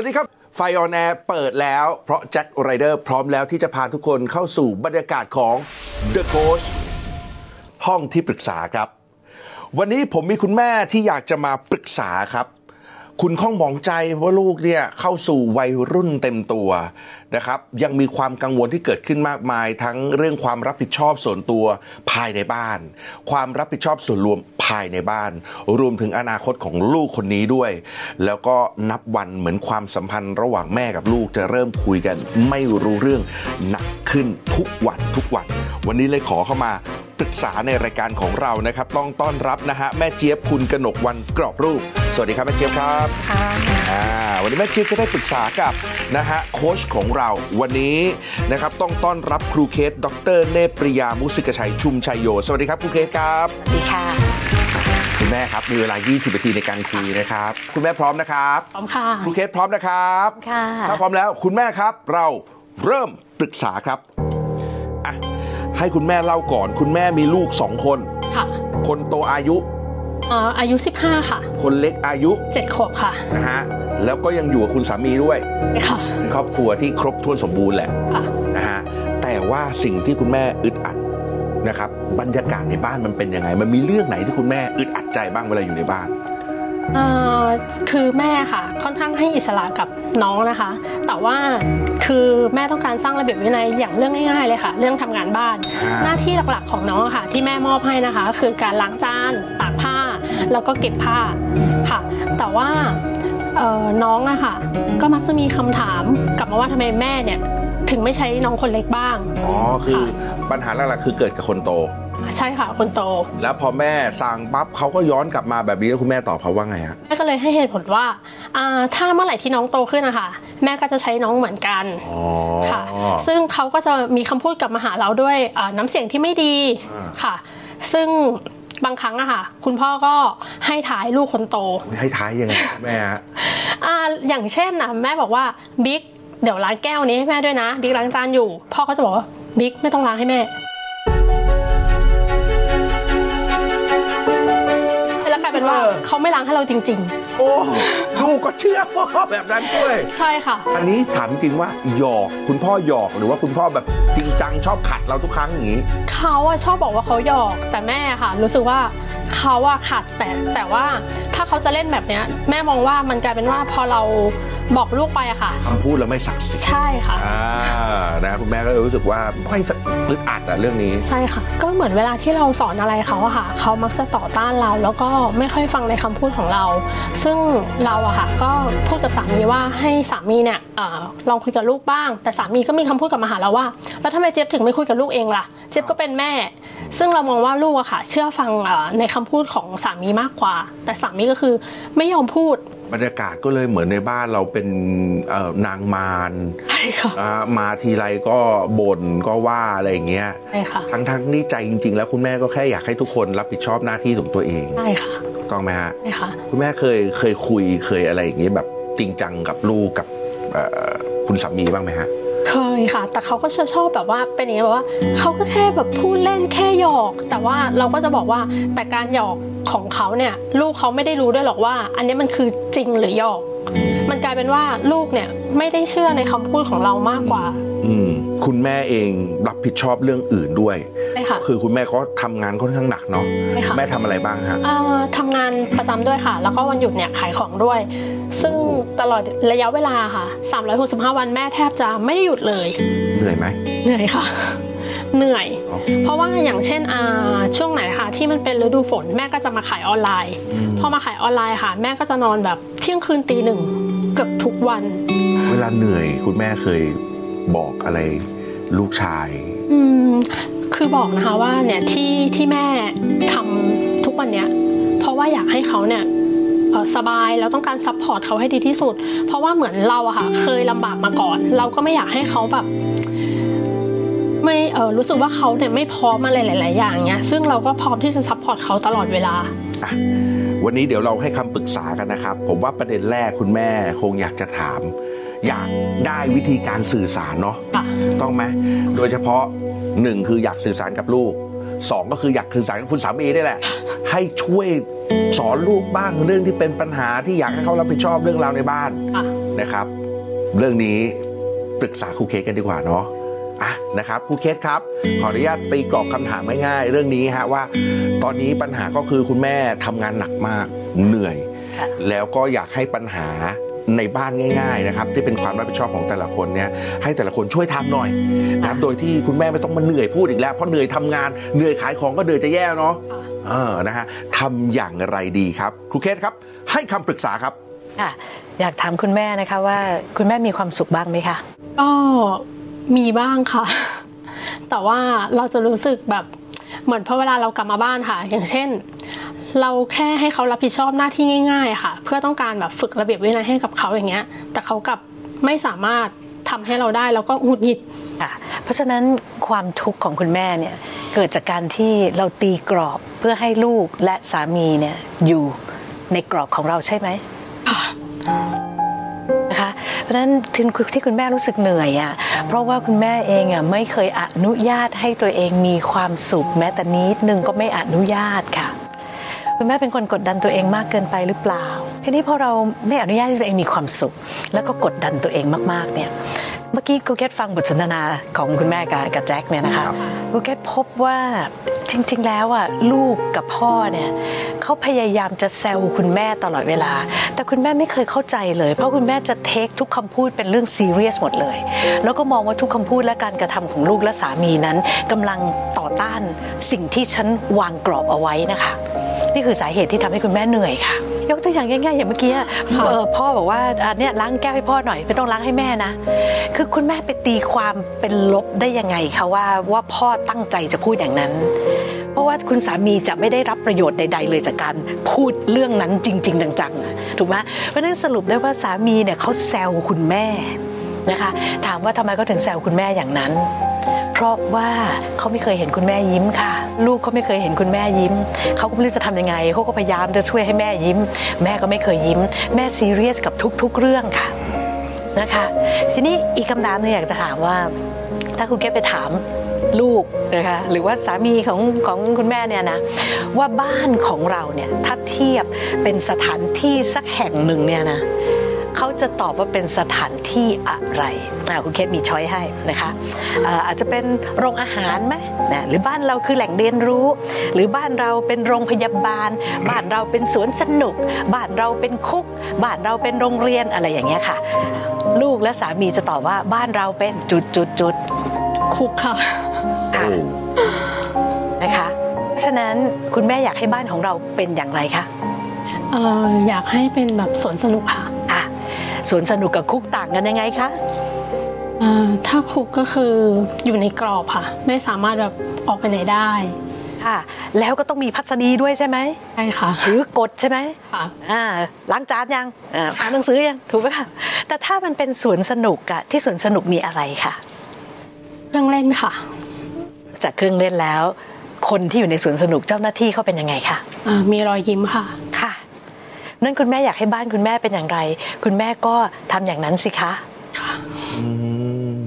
วัสดีครับ ไฟ on air เปิดแล้ว เพราะแจ็คไรเดอร์พร้อมแล้วที่จะพาทุกคนเข้าสู่บรรยากาศของ The Coach ห้องที่ปรึกษาครับ วันนี้ผมมีคุณแม่ที่อยากจะมาปรึกษาครับ คุณข้องหมองใจว่าลูกเนี่ยเข้าสู่วัยรุ่นเต็มตัวนะครับยังมีความกังวลที่เกิดขึ้นมากมาย ทั้งเรื่องความรับผิดชอบส่วนตัวภายในบ้าน ความรับผิดชอบส่วนรวมภายในบ้าน รวมถึงอนาคตของลูกคนนี้ด้วย แล้วก็นับวันเหมือนความสัมพันธ์ระหว่างแม่กับลูกจะเริ่มคุยกัน ไม่รู้เรื่องหนักขึ้นทุกวันทุกวัน วันนี้เลยขอเข้ามาปรึกษาในรายการของเรานะครับ ต้องต้อนรับนะฮะแม่เจี๊ยบคุณกนกวันกรอบรูป สวัสดีครับแม่เจี๊ยบครับค่ะอ่าวันนี้แม่เจี๊ยบจะได้ปรึกษากับนะฮะโค้ชของเราวันนี้นะครับต้องต้อนรับครูเคสดรเนปปริยามุสิกชัยชุมชัยโย สวัสดีครับครูเคสครับ สวัสดีค่ะ คุณแม่ครับมีเวลา 20 นาทีในการคุยนะครับ คุณแม่พร้อมนะครับ พร้อมค่ะ ครูเคสพร้อมนะครับค่ะ ถ้าพร้อมแล้วคุณแม่ครับเราเริ่มปรึกษาครับอะให้คุณแม่เล่าก่อน คุณแม่มีลูกสองคน ค่ะ คนโตอายุเอ่ออายุ 15 ค่ะ คนเล็กอายุ7ขวบค่ะนะฮะแล้วก็ยังอยู่กับคุณสามีด้วยค่ะเป็นครอบครัวที่ครบถ้วนสมบูรณ์แหละค่ะนะฮะแต่ว่าสิ่งที่คุณแม่อึดอัดนะครับ บรรยากาศในบ้านมันเป็นยังไง มันมีเรื่องไหนที่คุณแม่อึดอัดใจบ้างเวลาอยู่ในบ้านเอ่อคือแม่ค่ะ ค่อนข้างให้อิสระกับน้องนะคะ แต่ว่าคือแม่ต้องการสร้างระเบียบวินัยอย่างเรื่องง่ายๆเลยค่ะ เรื่องทำงานบ้านอ่าหน้าที่หลักๆของน้องอะค่ะ ที่แม่มอบให้นะคะ คือการล้างจานตากผ้า แล้วก็เก็บผ้าค่ะ แต่ว่าเอ่อน้องอะค่ะ ก็มักจะมีคำถามกลับมาว่าทำไมแม่เนี่ย ถึงไม่ใช้น้องคนเล็กบ้าง อ๋อ คือค่ะปัญหาหลักๆคือเกิดกับคนโต ใช่ค่ะคนโต แล้วพอแม่สั่งปั๊บเขาก็ย้อนกลับมาแบบนี้แล้วคุณแม่ตอบเขาว่าไงฮะแม่ก็เลยให้เหตุผลว่าอ่าถ้าเมื่อไหร่ที่น้องโตขึ้นนะคะแม่ก็จะใช้น้องเหมือนกันอ๋อค่ะ ซึ่งเขาก็จะมีคำพูดกลับมาหาเราด้วยอ่าน้ำเสียงที่ไม่ดีอ่าค่ะ ซึ่ง บางครั้งอะค่ะ คุณพ่อก็ให้ท้ายลูกคนโต ให้ท้ายยังไงแม่ฮะอ่าอย่างเช่นนะแม่บอกว่าบิ๊กเดี๋ยวล้างแก้วนี้ให้แม่ด้วยนะ บิ๊กล้างจานอยู่ พ่อก็จะบอกว่าบิ๊กไม่ต้องล้างให้แม่ เป็นว่าเออเขาไม่ล้างให้เราจริง โอ้ลูกก็เชื่อพ่อแบบนั้นด้วย ๆ ใช่ค่ะ อันนี้ถามจริงว่าหยอกคุณพ่อหยอกหรือว่าคุณพ่อแบบจริงจังชอบขัดเราทุกครั้งอย่างนี้ เขาอะชอบบอกว่าเขาหยอกแต่แม่ค่ะ รู้สึกว่าเขาอะขัดแต่แต่ว่าถ้าเขาจะเล่นแบบเนี้ย แม่มองว่ามันกลายเป็นว่าพอเราบอกลูกไปอะค่ะ คำพูดเราไม่ศักดิ์สิทธิ์ใช่ค่ะ อ่านะคุณแม่ก็เลยรู้สึกว่าไม่สัก อึดอัดอะเรื่องนี้ ใช่ค่ะ ก็เหมือนเวลาที่เราสอนอะไรเขาอะค่ะเขามักจะต่อต้านเรา แล้วก็ไม่ค่อยฟังในคำพูดของเรา ซึ่งเราอะค่ะก็พูดกับสามีว่าให้สามีเนี่ยเออลองคุยกับลูกบ้าง แต่สามีก็มีคำพูดกลับมาหาเราว่า แล้วทำไมเจี๊ยบถึงไม่คุยกับลูกเองล่ะ เจี๊ยบก็เป็นแม่ ซึ่งเรามองว่าลูกอะค่ะ เชื่อฟังเอ่อในคำพูดของสามีมากกว่า แต่สามีก็คือไม่ยอมพูดบรรยากาศก็เลยเหมือนในบ้านเราเป็นเอ่อนางมารใช่ค่ะอ่ามาทีไรก็บ่นก็ว่าอะไรอย่างเงี้ยใช่ค่ะทั้งทั้งนี่ใจจริง ๆ แล้วคุณแม่ก็แค่อยากให้ทุกคนรับผิดชอบหน้าที่ของตัวเองใช่ค่ะถูกต้องไหมฮะใช่ค่ะคุณแม่เคยเคยคุยเคยอะไรอย่างเงี้ยแบบจริงจังกับลูกกับเอ่อคุณสามีบ้างไหมฮะ เคยค่ะ แต่เขาก็จะชอบแบบว่าเป็นอย่างนี้แบบว่าเขาก็แค่แบบพูดเล่นแค่หยอก แต่ว่าเราก็จะบอกว่าแต่การหยอกของเขาเนี่ย ลูกเขาไม่ได้รู้ด้วยหรอกว่า อันนี้มันคือจริงหรือหยอก มันกลายเป็นว่าลูกเนี่ยไม่ได้เชื่อในคำพูดของเรามากกว่า อืมคุณแม่เองรับผิดชอบเรื่องอื่นด้วยใช่ค่ะคือคุณแม่ก็ทำงานค่อนข้างหนักเนาะใช่ค่ะแม่ทำอะไรบ้างฮะเอ่อทำงานประจำด้วยค่ะ แล้วก็วันหยุดเนี่ยขายของด้วย ซึ่งตลอดระยะเวลาค่ะ 365 วันแม่แทบจะไม่ได้หยุดเลย เหนื่อยไหมเหนื่อยค่ะเหนื่อยอ๋อเพราะว่าอย่างเช่นอ่าช่วงไหนค่ะ ที่มันเป็นฤดูฝนแม่ก็จะมาขายออนไลน์ พอมาขายออนไลน์ค่ะ แม่ก็จะนอนแบบเที่ยงคืนตีหนึ่ง เกือบทุกวัน เวลาเหนื่อยคุณแม่เคยบอกอะไรลูกชาย อืมคือบอกนะคะว่าเนี่ยที่ที่แม่ทำทุกวันเนี้ยเพราะว่าอยากให้เขาเนี่ยเอ่อสบายแล้วต้องการ support เขาให้ดีที่สุด เพราะว่าเหมือนเราอะค่ะเคยลำบากมาก่อน เราก็ไม่อยากให้เขาแบบ ไม่เออรู้สึกว่าเขาเนี่ยไม่พร้อมอะไรหลาย ๆ อย่างเงี้ยซึ่งเราก็พร้อมที่จะ support เขาตลอดเวลาอะ วันนี้เดี๋ยวเราให้คำปรึกษากันนะครับ ผมว่าประเด็นแรกคุณแม่คงอยากจะถาม อยากได้วิธีการสื่อสารเนาะค่ะต้องไหมโดยเฉพาะหนึ่งคืออยากสื่อสารกับลูกสองก็คืออยากสื่อสารกับคุณสามีนี่แหละ ให้ช่วยสอนลูกบ้างเรื่องที่เป็นปัญหาที่อยากให้เขารับผิดชอบเรื่องราวในบ้านค่ะนะครับ เรื่องนี้ปรึกษาครูเคสกันดีกว่าเนาะ อะนะครับครูเคสครับ ขออนุญาตตีกรอบคำถามง่ายๆเรื่องนี้ฮะว่า ตอนนี้ปัญหาก็คือคุณแม่ทำงานหนักมากเหนื่อยค่ะแล้วก็อยากให้ปัญหาในบ้านง่าย ๆ นะครับ ที่เป็นความรับผิดชอบของแต่ละคนเนี่ยให้แต่ละคนช่วยทำหน่อยนะครับโดยที่คุณแม่ไม่ต้องมาเหนื่อยพูดอีกแล้วเพราะเหนื่อยทำงานเหนื่อยขายของก็เหนื่อยจะแย่เนาะค่ะเออนะฮะทำอย่างไรดีครับครูเคสครับ ให้คำปรึกษาครับค่ะอยากถามคุณแม่นะคะว่าคุณแม่มีความสุขบ้างไหมคะก็ มีบ้างค่ะ แต่ว่าเราจะรู้สึกแบบเหมือนพอเวลาเรากลับมาบ้านค่ะ อย่างเช่น เราแค่ให้เขารับผิดชอบหน้าที่ง่าย ๆ ค่ะ เพื่อต้องการแบบฝึกระเบียบวินัยให้กับเขาอย่างเงี้ย แต่เขากลับไม่สามารถทำให้เราได้แล้วก็หงุดหงิดค่ะเพราะฉะนั้นความทุกข์ของคุณแม่เนี่ยเกิดจากการที่เราตีกรอบเพื่อให้ลูกและสามีเนี่ยอยู่ในกรอบของเราใช่ไหม ราะฉะนั้นที่ที่คุณแม่รู้สึกเหนื่อยอะ่ะเพราะว่าคุณแม่เองอะไม่เคยอนุญาตให้ตัวเองมีความสุขแม้แต่นิดนึงก็ไม่อนุญาตค่ะคุณแม่เป็นคนกดดันตัวเองมากเกินไปหรือเปล่า ทีนี้พอเราไม่อนุญาตให้ตัวเองมีความสุข แล้วก็กดดันตัวเองมากๆเนี่ย เมื่อกี้กูเกตฟังบทสนทนาของคุณแม่กับกับแจ็คเนี่ยนะคะครับกูเกตพบว่า จริง ๆ แล้วอะลูกกับพ่อเนี่ยเขาพยายามจะแซวคุณแม่ตลอดเวลา แต่คุณแม่ไม่เคยเข้าใจเลย เพราะคุณแม่จะเทคทุกคำพูดเป็นเรื่องซีเรียสหมดเลย แล้วก็มองว่าทุกคำพูดและการกระทำของลูกและสามีนั้นกำลังต่อต้านสิ่งที่ฉันวางกรอบเอาไว้นะคะ นี่คือสาเหตุที่ทำให้คุณแม่เหนื่อยค่ะยกตัวอย่างง่ายๆอย่างเมื่อกี้อะเอ่อพ่อบอกว่าอะเนี่ยล้างแก้วให้พ่อหน่อยไม่ต้องล้างให้แม่นะ คือคุณแม่ไปตีความเป็นลบได้ยังไงคะว่าว่าพ่อตั้งใจจะพูดอย่างนั้น เพราะว่าคุณสามีจะไม่ได้รับประโยชน์ใด ๆ เลยจากการพูดเรื่องนั้นจริง ๆ จังๆถูกไหมเพราะนั้นสรุปได้ว่าสามีเนี่ยเขาแซวคุณแม่นะคะถามว่าทำไมเขาถึงแซวคุณแม่อย่างนั้น เพราะว่าเขาไม่เคยเห็นคุณแม่ยิ้มค่ะ ลูกเขาไม่เคยเห็นคุณแม่ยิ้ม เขาก็ไม่รู้จะทำยังไงเขาก็พยายามจะช่วยให้แม่ยิ้ม แม่ก็ไม่เคยยิ้ม แม่ซีเรียสกับทุก ๆ เรื่องค่ะนะคะ ทีนี้อีกคำถามหนึงอยากจะถามว่า ถ้าคุณแกไปถาม ลูกนะคะหรือว่าสามีของของคุณแม่เนี่ยนะว่าบ้านของเราเนี่ยถ้าเทียบเป็นสถานที่สักแห่งหนึ่งเนี่ยนะเขาจะตอบว่าเป็นสถานที่อะไรคุณเคสมีช้อยให้นะคะอาจจะเป็นโรงอาหารไหมนะหรือบ้านเราคือแหล่งเรียนรู้ หรือบ้านเราเป็นโรงพยาบาล บ้านเราเป็นสวนสนุก บ้านเราเป็นคุก บ้านเราเป็นโรงเรียนอะไรอย่างเงี้ยค่ะ ลูกและสามีจะตอบว่าบ้านเราเป็นจุดจุดจุด คุกค่ะๆค่ะนะคะ เพราะฉะนั้นคุณแม่อยากให้บ้านของเราเป็นอย่างไรคะเอ่ออยากให้เป็นแบบสวนสนุกค่ะอะสวนสนุกกับคุกต่างกันยังไงคะ เอ่อถ้าคุกก็คืออยู่ในกรอบค่ะ ไม่สามารถแบบออกไปไหนได้ค่ะ แล้วก็ต้องมีพัสดีด้วยใช่ไหมใช่ค่ะถือกฎใช่ไหมค่ะ อ่าล้างจานยังอ่าอ่านหนังสือยังถูกไหมคะแต่ถ้ามันเป็นสวนสนุกอะที่สวนสนุกมีอะไรคะ เครื่องเล่นค่ะ จากเครื่องเล่นแล้ว คนที่อยู่ในสวนสนุกเจ้าหน้าที่เขาเป็นยังไงคะเอ่อมีรอยยิ้มค่ะค่ะ นั่นคุณแม่อยากให้บ้านคุณแม่เป็นอย่างไร คุณแม่ก็ทำอย่างนั้นสิคะอืม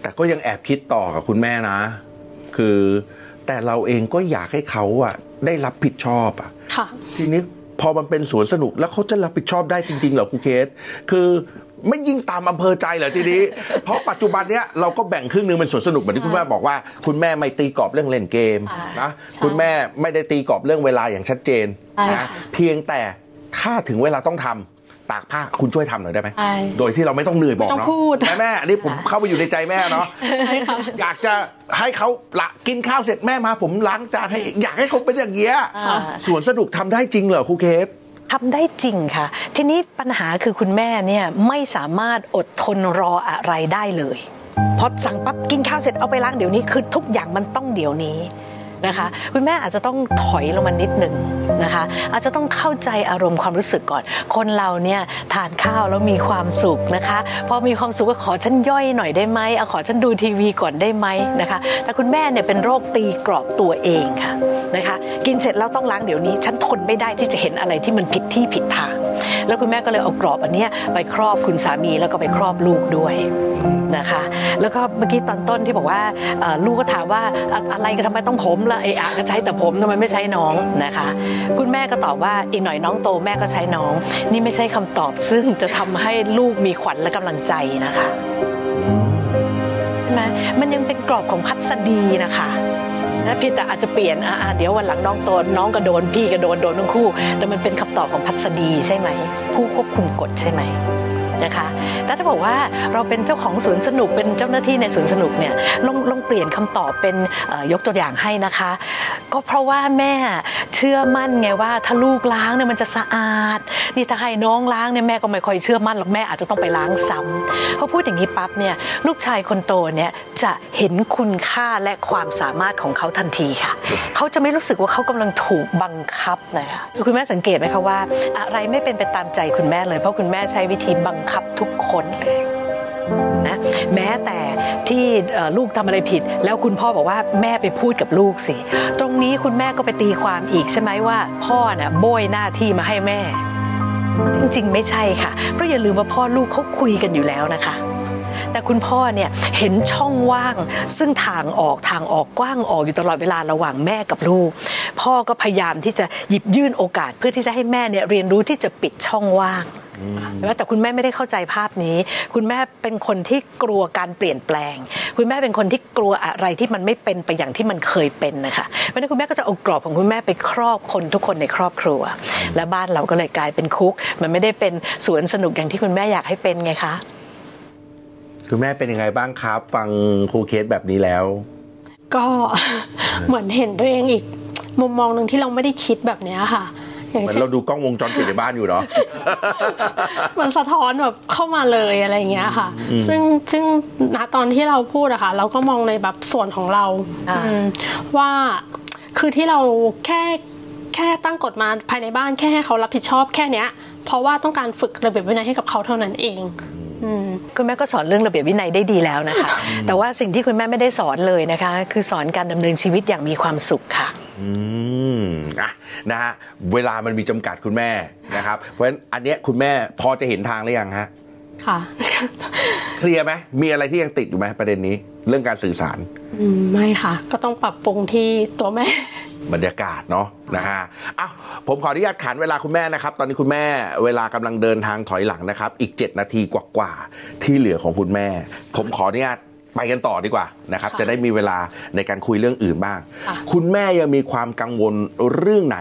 แต่ก็ยังแอบคิดต่อกับคุณแม่นะ คือแต่เราเองก็อยากให้เขาอะได้รับผิดชอบอะค่ะทีนี้พอมันเป็นสวนสนุกแล้วเขาจะรับผิดชอบได้จริงๆเหรอครูเคส คือ ไม่ยิ่งตามอำเภอใจเหรอทีนี้ เพราะปัจจุบันเนี้ยเราก็แบ่งครึ่งหนึงเป็นสวนสนุกเหมือนที่คุณแม่บอกว่า คุณแม่ไม่ตีกรอบเรื่องเล่นเกมใช่นะใช่คุณแม่ไม่ได้ตีกรอบเรื่องเวลาอย่างชัดเจนใช่นะค่ะเพียงแต่ถ้าถึงเวลาต้องทำตากผ้าคุณช่วยทำหน่อยได้ไหมใช่โดยที่เราไม่ต้องเหนื่อยบอกไม่ต้องเนาะพูดแม่แม่อันนี้ผมเข้าไปอยู่ในใจแม่เนาะใช่ค่ะอยากจะให้เขาละกินข้าวเสร็จแม่มาผมล้างจานให้ อยากให้เขาเป็นอย่างเงี้ยอ่าสวนสนุกทำได้จริงเหรอครูเคส ทำได้จริงค่ะ ทีนี้ปัญหาคือคุณแม่เนี่ยไม่สามารถอดทนรออะไรได้เลยพอสั่งปั๊บกินข้าวเสร็จเอาไปล้างเดี๋ยวนี้คือทุกอย่างมันต้องเดี๋ยวนี้ นะคะ คุณแม่อาจจะต้องถอยลงมานิดหนึ่งนะคะ อาจจะต้องเข้าใจอารมณ์ความรู้สึกก่อน คนเราเนี่ยทานข้าวแล้วมีความสุขนะคะพอมีความสุขก็ขอฉันย่อยหน่อยได้ไหมเอาขอฉันดูทีวีก่อนได้ไหมนะคะ แต่คุณแม่เนี่ยเป็นโรคตีกรอบตัวเองค่ะนะคะ กินเสร็จแล้วต้องล้างเดี๋ยวนี้ ฉันทนไม่ได้ที่จะเห็นอะไรที่มันผิดที่ผิดทาง แล้วคุณแม่ก็เลยเอากรอบอันนี้ไปครอบคุณสามีแล้วก็ไปครอบลูกด้วยนะคะ แล้วก็เมื่อกี้ตอนต้นที่บอกว่าลูกก็ถามว่าอะไรก็ทำไมต้องผมละเอะอะก็ใช้แต่ผมทำไมไม่ใช้น้องนะคะ คุณแม่ก็ตอบว่าอีกหน่อยน้องโตแม่ก็ใช้น้อง นี่ไม่ใช่คำตอบซึ่งจะทำให้ลูกมีขวัญและกำลังใจนะคะใช่ไหมมันยังเป็นกรอบของพัสดีนะคะ นะพี่แต่อาจจะเปลี่ยนอ่าเดี๋ยววันหลังน้องโตน้องก็โดนพี่ก็โดนโดนทั้งคู่ แต่มันเป็นคำตอบของพัสดีใช่ไหม ผู้ควบคุมกฎใช่ไหม นะคะแต่ถ้าบอกว่าเราเป็นเจ้าของสวนสนุกเป็นเจ้าหน้าที่ในสวนสนุกเนี่ยลองลองเปลี่ยนคำตอบเป็นยกตัวอย่างให้นะคะ ก็เพราะว่าแม่เชื่อมั่นไงว่าถ้าลูกล้างเนี่ยมันจะสะอาด นี่ถ้าให้น้องล้างเนี่ยแม่ก็ไม่ค่อยเชื่อมั่นหรอกแม่อาจจะต้องไปล้างซ้ำเขาพูดอย่างนี้ปั๊บเนี่ยลูกชายคนโตเนี่ยจะเห็นคุณค่าและความสามารถของเขาทันทีค่ะ เขาจะไม่รู้สึกว่าเขากำลังถูกบังคับนะคะคุณแม่สังเกตไหมคะว่า อะไรไม่เป็นไปตามใจคุณแม่เลยเพราะคุณแม่ใช้วิธีบังคับทุกคนเลยนะแม้แต่ที่ลูกทำอะไรผิด แล้วคุณพ่อบอกว่าแม่ไปพูดกับลูกสิ ตรงนี้คุณแม่ก็ไปตีความอีกใช่ไหมว่า พ่อน่ะโบยหน้าที่มาให้แม่ จริงๆ ไม่ใช่ค่ะ เพราะอย่าลืมว่าพ่อลูกเขาคุยกันอยู่แล้วนะคะ แต่คุณพ่อเนี่ยเห็นช่องว่าง ซึ่งทางออกทางออกกว้างออกอยู่ตลอดเวลาระหว่างแม่กับลูก พ่อก็พยายามที่จะหยิบยื่นโอกาสเพื่อที่จะให้แม่เนี่ยเรียนรู้ที่จะปิดช่องว่าง แต่คุณแม่ไม่ได้เข้าใจภาพนี้ คุณแม่เป็นคนที่กลัวการเปลี่ยนแปลง คุณแม่เป็นคนที่กลัวอะไรที่มันไม่เป็นไปอย่างที่มันเคยเป็นนะคะเพราะฉะนั้นคุณแม่ก็จะเอากรอบของคุณแม่ไปครอบคนทุกคนในครอบครัว และบ้านเราก็เลยกลายเป็นคุก มันไม่ได้เป็นสวนสนุกอย่างที่คุณแม่อยากให้เป็นไงคะคุณแม่เป็นยังไงบ้างครับ ฟังครูเคสแบบนี้แล้ว ก็เหมือนเห็นตัวเองอีก มุมมองหนึ่งที่เราไม่ได้คิดแบบเนี้ยค่ะอย่าง เหมือนเช่นเราดูกล้องวงจรปิดในบ้านอยู่เนาะมันสะท้อนแบบเข้ามาเลยอะไรอย่างเงี้ยค่ะ ซึ่งซึ่งณตอนที่เราพูดอะค่ะ เราก็มองในแบบส่วนของเราอ่าอืมว่าคือที่เราแค่แค่ตั้งกฎมาภายในบ้านแค่ให้เขารับผิดชอบแค่เนี้ย เพราะว่าต้องการฝึกระเบียบวินัยให้กับเขาเท่านั้นเองอืมคุณแม่ก็สอนเรื่องระเบียบวินัยได้ดีแล้วนะคะ แต่ว่าสิ่งที่คุณแม่ไม่ได้สอนเลยนะคะ คือสอนการดำเนินชีวิตอย่างมีความสุขค่ะ อืมอะนะฮะเวลามันมีจำกัดคุณแม่นะครับ เพราะฉะนั้นอันเนี้ยคุณแม่พอจะเห็นทางหรือยังฮะค่ะ เคลียร์ไหมมีอะไรที่ยังติดอยู่ไหมประเด็นนี้เรื่องการสื่อสาร อืมไม่ค่ะ ก็ต้องปรับปรุงที่ตัวแม่ บรรยากาศเนาะนะฮะอ้าวผมขออนุญาตขันเวลาคุณแม่นะครับ ตอนนี้คุณแม่เวลากำลังเดินทางถอยหลังนะครับ อีก 7 นาทีกว่าๆที่เหลือของคุณแม่ ผมขออนุญาต ไปกันต่อดีกว่านะครับค่ะจะได้มีเวลาในการคุยเรื่องอื่นบ้างค่ะคุณแม่ยังมีความกังวลเรื่องไหน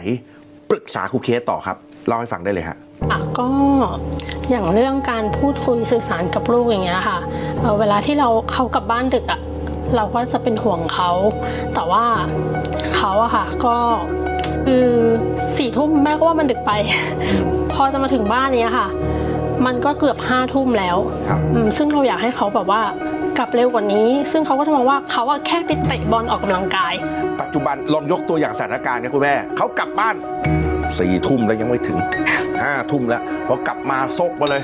ปรึกษาครูเคสต่อครับเล่าให้ฟังได้เลยฮะอะก็อย่างเรื่องการพูดคุยสื่อสารกับลูกอย่างเงี้ยค่ะเอ่อเวลาที่เราเขากลับบ้านดึกอะเราก็จะเป็นห่วงเขา แต่ว่าเขาอะค่ะก็คือสี่ทุ่มแม่ก็ว่ามันดึกไป พอจะมาถึงบ้านเนี้ยค่ะ มันก็เกือบห้าทุ่มแล้วครับอืมซึ่งเราอยากให้เขาแบบว่า กลับเร็วกว่านี้ ซึ่งเขาก็จะมองว่าเขาอะแค่ไปเตะบอลออกกำลังกาย ปัจจุบันลองยกตัวอย่างสถานการณ์นะคุณแม่เขากลับบ้านสี่ทุ่มแล้วยังไม่ถึงห้าทุ่มแล้วพอกลับมาซกมาเลย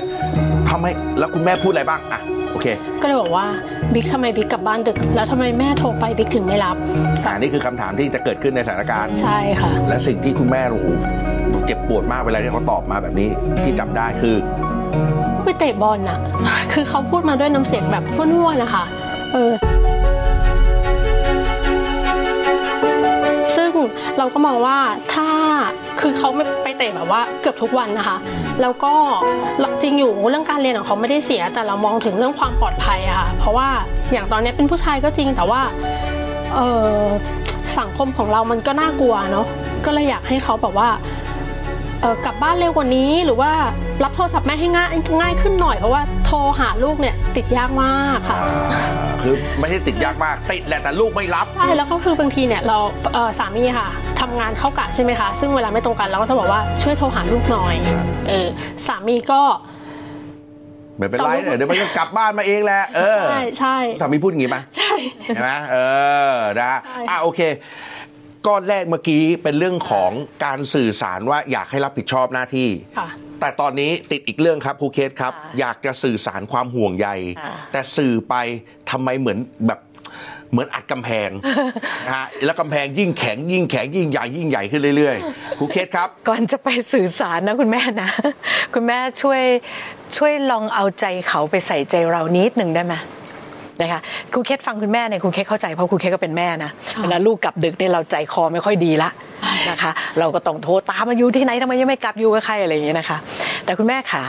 ทำให้แล้วคุณแม่พูดอะไรบ้างอะโอเค ก็เลยบอกว่าบิ๊กทำไมบิ๊กกลับบ้านดึก แล้วทำไมแม่โทรไปบิ๊กถึงไม่รับอ่านี่คือคำถามที่จะเกิดขึ้นในสถานการณ์ใช่ค่ะ และสิ่งที่คุณแม่โอ้โหเจ็บปวดมากเวลาที่เขาตอบมาแบบนี้ที่จำได้คือไป เตะบอลน่ะ คือเขาพูดมาด้วยน้ำเสียงแบบห้วนๆนะคะ เออ ซึ่งเราก็มองว่าถ้าคือเขาไม่ไปเตะแบบว่าเกือบทุกวันนะคะ แล้วก็จริงอยู่เรื่องการเรียนของเขาไม่ได้เสีย แต่เรามองถึงเรื่องความปลอดภัยอะค่ะ เพราะว่าอย่างตอนนี้เป็นผู้ชายก็จริงแต่ว่า เออสังคมของเรามันก็น่ากลัวเนาะ ก็เลยอยากให้เขาแบบว่า เออกลับบ้านเร็วกว่านี้หรือว่า รับโทรศัพท์แม่ให้ง่ายง่ายขึ้นหน่อยเพราะว่าโทรหาลูกเนี่ยติดยากมากค่ะอ่าคือไม่ใช่ติดยากมาก ติดแหละแต่ลูกไม่รับ ใช่แล้วก็คือบางทีเนี่ยเราเอ่อสามีค่ะทำงานเข้ากะใช่ไหมคะ ซึ่งเวลาไม่ตรงกันเราก็จะบอกว่าช่วยโทรหาลูกหน่อยเออสามีก็ไม่เป็นไรแต่ว่าเดี๋ยวมันก็กลับบ้านมาเองแหละเออใช่ใช่สามีพูดอย่างงี้ไหมใช่เห็นไหมเออนะใช่อะโอเคก้อนแรกเมื่อกี้เป็นเรื่องของการสื่อสารว่าอยากให้รับผิดชอบหน้าที่ค่ะ แต่ตอนนี้ติดอีกเรื่องครับครูเคสครับค่ะอยากจะสื่อสารความห่วงใยค่ะแต่สื่อไปทำไมเหมือนแบบเหมือนอัดกำแพงนะฮะแล้วกำแพงยิ่งแข็งยิ่งแข็งยิ่งใหญ่ยิ่งใหญ่ขึ้นเรื่อยๆครูเคสครับ ก่อนจะไปสื่อสารนะคุณแม่นะ คุณแม่ช่วยช่วยลองเอาใจเขาไปใส่ใจเรานิดหนึ่งได้ไหม นะคะครูเคสฟังคุณแม่เนี่ยครูเคสเข้าใจเพราะครูเคสก็เป็นแม่นะเวลาลูกกลับดึกเนี่ยเราใจคอไม่ค่อยดีละนะคะ เราก็ต้องโทรตามมาอยู่ที่ไหนทำไมยังไม่กลับอยู่กับใครอะไรอย่างเงี้ยนะคะ แต่คุณแม่ขา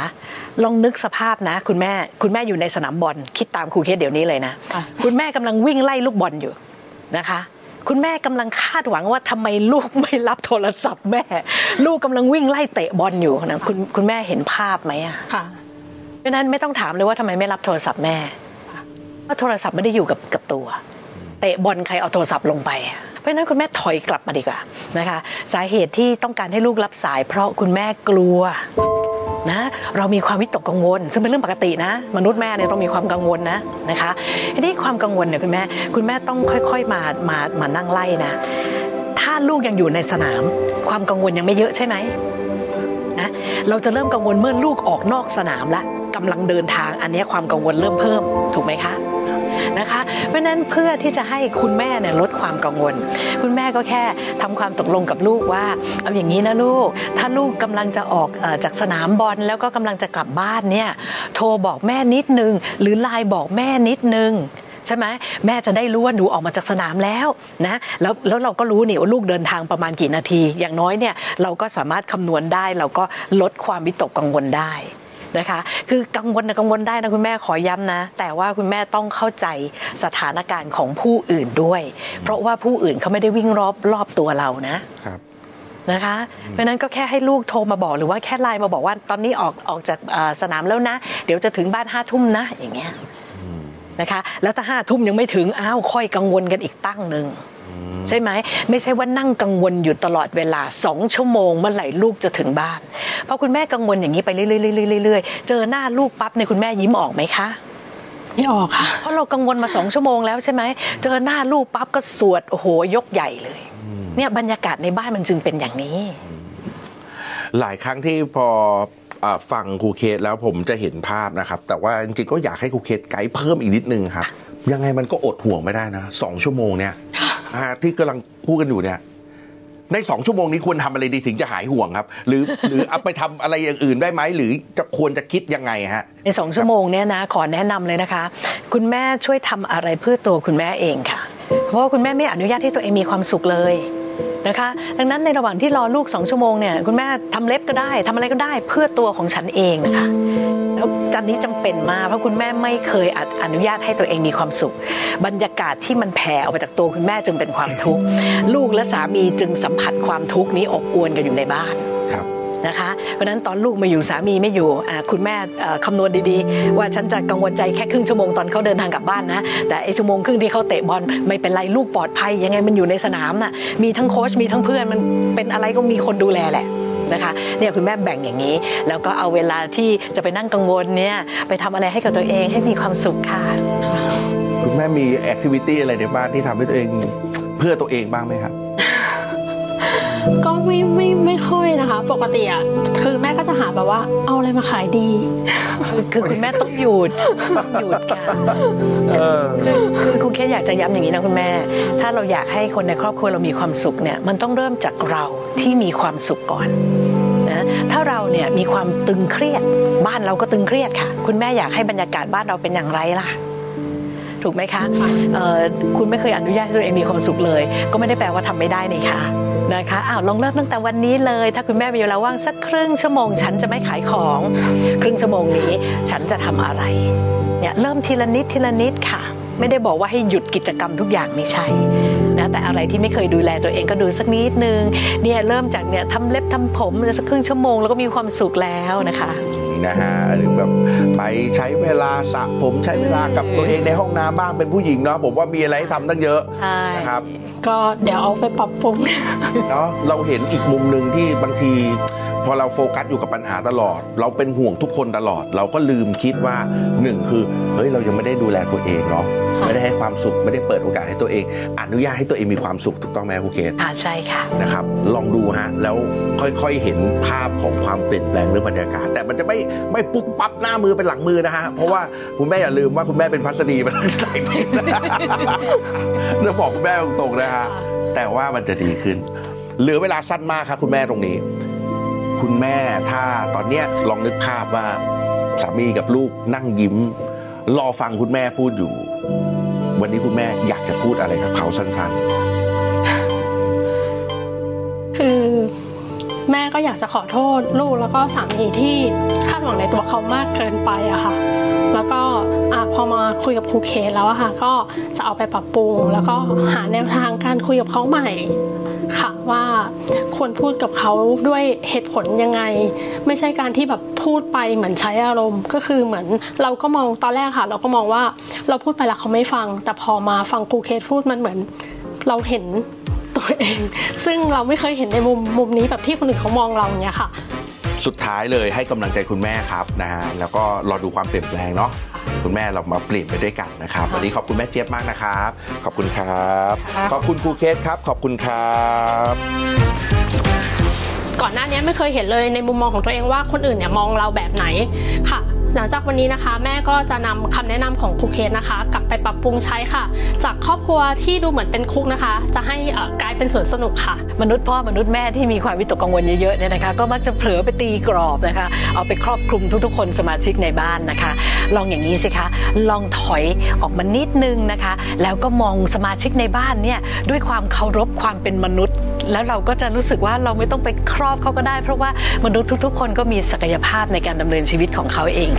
ลองนึกสภาพนะ คุณแม่คุณแม่อยู่ในสนามบอลคิดตามครูเคสเดี๋ยวนี้เลยนะค่ะคุณแม่กำลังวิ่งไล่ลูกบอลอยู่นะคะคุณแม่กำลังคาดหวังว่าทำไมลูกไม่รับโทรศัพท์แม่ ลูกกำลังวิ่งไล่เตะบอลอยู่นะคุณคุณแม่เห็นภาพไหมอะค่ะเพราะฉะนั้นไม่ต้องถามเลยว่าทำไมไม่รับโทรศัพท์แม่ เพราะโทรศัพท์ไม่ได้อยู่กับกับตัวเตะบอลใครเอาโทรศัพท์ลงไปอะเพราะฉะนั้นคุณแม่ถอยกลับมาดีกว่านะคะ สาเหตุที่ต้องการให้ลูกรับสาย เพราะคุณแม่กลัวนะเรามีความวิตกกังวล ซึ่งเป็นเรื่องปกตินะ มนุษย์แม่เนี่ยต้องมีความกังวลนะนะคะทีนี้ความกังวลเนี่ยคุณแม่คุณแม่ต้องค่อยๆมามามานั่งไล่นะ ถ้าลูกยังอยู่ในสนาม ความกังวลยังไม่เยอะใช่ไหมนะเราจะเริ่มกังวลเมื่อลูกออกนอกสนามและกำลังเดินทางอันนี้ความกังวลเริ่มเพิ่ม ถูกไหมคะนะคะ เพราะนั้นเพื่อที่จะให้คุณแม่เนี่ยลดความกังวล คุณแม่ก็แค่ทำความตกลงกับลูกว่าเอาอย่างนี้นะลูก ถ้าลูกกำลังจะออกจากสนามบอลแล้วก็กำลังจะกลับบ้านเนี่ยโทรบอกแม่นิดนึง หรือไลน์บอกแม่นิดนึงใช่ไหมแม่จะได้รู้ว่าหนูออกมาจากสนามแล้วนะแล้วแล้วเราก็รู้นี่ว่าลูกเดินทางประมาณกี่นาที อย่างน้อยเนี่ยเราก็สามารถคำนวณได้ เราก็ลดความวิตกกังวลได้ นะคะ คือกังวลนะกังวลได้นะคุณแม่ขอย้ำนะ แต่ว่าคุณแม่ต้องเข้าใจสถานการณ์ของผู้อื่นด้วย เพราะว่าผู้อื่นเขาไม่ได้วิ่งรอบรอบตัวเรานะครับนะคะ เพราะฉะนั้นก็แค่ให้ลูกโทรมาบอกหรือว่าแค่ไลน์มาบอกว่าตอนนี้ออกออกจากเอ่อสนามแล้วนะ เดี๋ยวจะถึงบ้านห้าทุ่มนะอย่างเงี้ยนะคะ แล้วถ้าห้าทุ่มยังไม่ถึงอ้าวค่อยกังวลกันอีกตั้งหนึ่ง ใช่ไหมไม่ใช่ว่านั่งกังวลอยู่ตลอดเวลาสองชั่วโมงเมื่อไหร่ลูกจะถึงบ้านเพราะคุณแม่กังวลอย่างนี้ไปเรื่อยๆเรื่อยๆเจอหน้าลูกปั๊บในยคุณแม่ยิ้มออกไหมคะไม่ออกค่ะเพราะเรากังวลมาสองชั่วโมงแล้วใช่ไหมเจอหน้าลูกปั๊บก็สวดโอ้โหยกใหญ่เลย เนี่ยบรรยากาศในบ้านมันจึงเป็นอย่างนี้ หลายครั้งที่พออาฟังครูเคสแล้วผมจะเห็นภาพนะครับ แต่ว่าจริงๆก็อยากให้ครูเคสไกด์เพิ่มอีกนิดนึงครับ ยังไงมันก็อดห่วงไม่ได้นะสองชั่วโมงเนี่ยอ่า ที่กำลังพูดกันอยู่เนี่ยในสองชั่วโมงนี้ควรทำอะไรดีถึงจะหายห่วงครับ หรือหรือเอาไปทำอะไรอย่างอื่นได้ไหมหรือจะควรจะคิดยังไงฮะในสองชั่วโมงเนี้ยนะขอแนะนำเลยนะคะ คุณแม่ช่วยทำอะไรเพื่อตัวคุณแม่เองค่ะ เพราะว่าคุณแม่ไม่อนุญาตให้ตัวเองมีความสุขเลย นะคะ ดังนั้นในระหว่างที่รอลูกสองชั่วโมงเนี่ยคุณแม่ทำเล็บก็ได้ทำอะไรก็ได้เพื่อตัวของฉันเองนะคะแล้วจันนี้จำเป็นมากเพราะคุณแม่ไม่เคยออนุญาตให้ตัวเองมีความสุข บรรยากาศที่มันแผ่ออกมาจากตัวคุณแม่จึงเป็นความทุกข์ลูกและสามีจึงสัมผัสความทุกข์นี้อบอวนกันอยู่ในบ้าน นะคะ เพราะนั้นตอนลูกมาอยู่สามีไม่อยู่คุณแม่คำนวณดีๆ ว่าฉันจะกังวลใจแค่ครึ่งชั่วโมงตอนเขาเดินทางกลับบ้านนะแต่ไอชั่วโมงครึ่งที่เขาเตะบอลไม่เป็นไรลูกปลอดภัยยังไงมันอยู่ในสนามน่ะมีทั้งโค้ชมีทั้งเพื่อนมันเป็นอะไรก็มีคนดูแลแหละนะคะเนี่ยคุณแม่แบ่งอย่างนี้ แล้วก็เอาเวลาที่จะไปนั่งกังวลเนี่ยไปทำอะไรให้กับตัวเองให้มีความสุขค่ะคุณแม่มีแอคทิวิตี้อะไรในบ้านที่ทำให้ตัวเองเพื่อตัวเองบ้างไหมครับ ก็ไม่ไม่ไม่ค่อยนะคะ ปกติอะคือแม่ก็จะหาแบบว่าเอาอะไรมาขายดี คือคือคุณแม่ต้องหยุดหยุดค่ะเออคือคือครูแค่อยากจะย้ำอย่างนี้นะคุณแม่ ถ้าเราอยากให้คนในครอบครัวเรามีความสุขเนี่ยมันต้องเริ่มจากเราที่มีความสุขก่อนนะถ้าเราเนี่ยมีความตึงเครียดบ้านเราก็ตึงเครียดค่ะ คุณแม่อยากให้บรรยากาศบ้านเราเป็นอย่างไรล่ะ ถูกไหมคะคุณไม่เคยอนุญาตให้ตัวเองมีความสุขเลย ก็ไม่ได้แปลว่าทำไม่ได้นี่ค่ะนะคะอ้าวลองเริ่มตั้งแต่วันนี้เลย ถ้าคุณแม่มีเวลาว่างสักครึ่งชั่วโมง ฉันจะไม่ขายของ ครึ่งชั่วโมงนี้ ฉันจะทำอะไรเนี่ยเริ่มทีละนิดทีละนิดค่ะ ไม่ได้บอกว่าให้หยุดกิจกรรมทุกอย่างไม่ใช่นะแต่อะไรที่ไม่เคยดูแลตัวเองก็ดูสักนิดนึงเนี่ยเริ่มจากเนี่ยทำเล็บทำผมสักครึ่งชั่วโมงแล้วก็มีความสุขแล้วนะคะ นะฮะหรือแบบไปใช้เวลาสระผมใช้เวลากับตัวเองในห้องน้ำบ้างเป็นผู้หญิงเนาะผมว่ามีอะไรให้ทำตั้งเยอะใช่นะครับก็เดี๋ยวเอาไปปรับปรุง เนาะเราเห็นอีกมุมหนึ่งที่บางที พอเราโฟกัสอยู่กับปัญหาตลอด เราเป็นห่วงทุกคนตลอด เราก็ลืมคิดว่าหนึ่งคือเฮ้ยเรายังไม่ได้ดูแลตัวเองเนาะค่ะไม่ได้ให้ความสุขไม่ได้เปิดโอกาสให้ตัวเอง อนุญาตให้ตัวเองมีความสุขถูกต้องไหมครูเคสอ่าใช่ค่ะนะครับ ลองดูฮะแล้วค่อยๆเห็นภาพของความเปลี่ยนแปลงเรื่องบรรยากาศ แต่มันจะไม่ไม่ปุ๊บปั๊บหน้ามือเป็นหลังมือนะฮะเพราะว่าคุณแม่อย่าลืมว่าคุณแม่เป็นพัสดีมาตั้งหลายปีนะเราบอกคุณแม่ตรงๆนะฮะแต่ว่ามันจะดีขึ้นเหลือเวลาสั้นมากครับคุณแม่ตรงนี้ คุณแม่ถ้าตอนเนี้ยลองนึกภาพว่าสามีกับลูกนั่งยิ้ม รอฟังคุณแม่พูดอยู่ วันนี้คุณแม่อยากจะพูดอะไรกับเขาสั้นๆ คือแม่ก็อยากจะขอโทษลูกแล้วก็สามีที่คาดหวังในตัวเขามากเกินไปอะค่ะ แล้วก็อพอมาคุยกับครูเคสแล้วอะค่ะ ก็จะเอาไปปรับปรุง แล้วก็หาแนวทางการคุยกับเขาใหม่ ค่ะว่าควรพูดกับเขาด้วยเหตุผลยังไง ไม่ใช่การที่แบบพูดไปเหมือนใช้อารมณ์ ก็คือเหมือนเราก็มองตอนแรกค่ะ เราก็มองว่าเราพูดไปแล้วเขาไม่ฟัง แต่พอมาฟังครูเคสพูดมันเหมือน เราเห็นตัวเอง ซึ่งเราไม่เคยเห็นในมุมมุมนี้แบบที่คนอื่นเขามองเราอย่างเงี้ยค่ะ สุดท้ายเลยให้กำลังใจคุณแม่ครับนะฮะแล้วก็รอดูความเปลี่ยนแปลงเนาะ คุณแม่เรามาเปลี่ยนไปด้วยกันนะครับ วันนี้ขอบคุณแม่เจี๊ยบมากนะครับ ขอบคุณครับค่ะขอบคุณครูเคสครับ ขอบคุณครับก่อนหน้านี้ไม่เคยเห็นเลยในมุมมองของตัวเองว่าคนอื่นเนี่ยมองเราแบบไหนค่ะ หลังจากวันนี้นะคะ แม่ก็จะนำคำแนะนำของครูเคสนะคะ กลับไปปรับปรุงใช้ค่ะ จากครอบครัวที่ดูเหมือนเป็นคุกนะคะ จะให้กลายเป็นสวนสนุกค่ะ มนุษย์พ่อมนุษย์แม่ที่มีความวิตกกังวลเยอะๆเนี่ยนะคะ ก็มักจะเผลอไปตีกรอบนะคะ เอาไปครอบคลุมทุกๆ คนสมาชิกในบ้านนะคะ ลองอย่างนี้สิคะลองถอยออกมานิดนึงนะคะ แล้วก็มองสมาชิกในบ้านเนี่ยด้วยความเคารพความเป็นมนุษย์ แล้วเราก็จะรู้สึกว่าเราไม่ต้องไปครอบเขาก็ได้ เพราะว่ามนุษย์ทุก ๆ คนก็มีศักยภาพในการดำเนินชีวิตของเขาเอง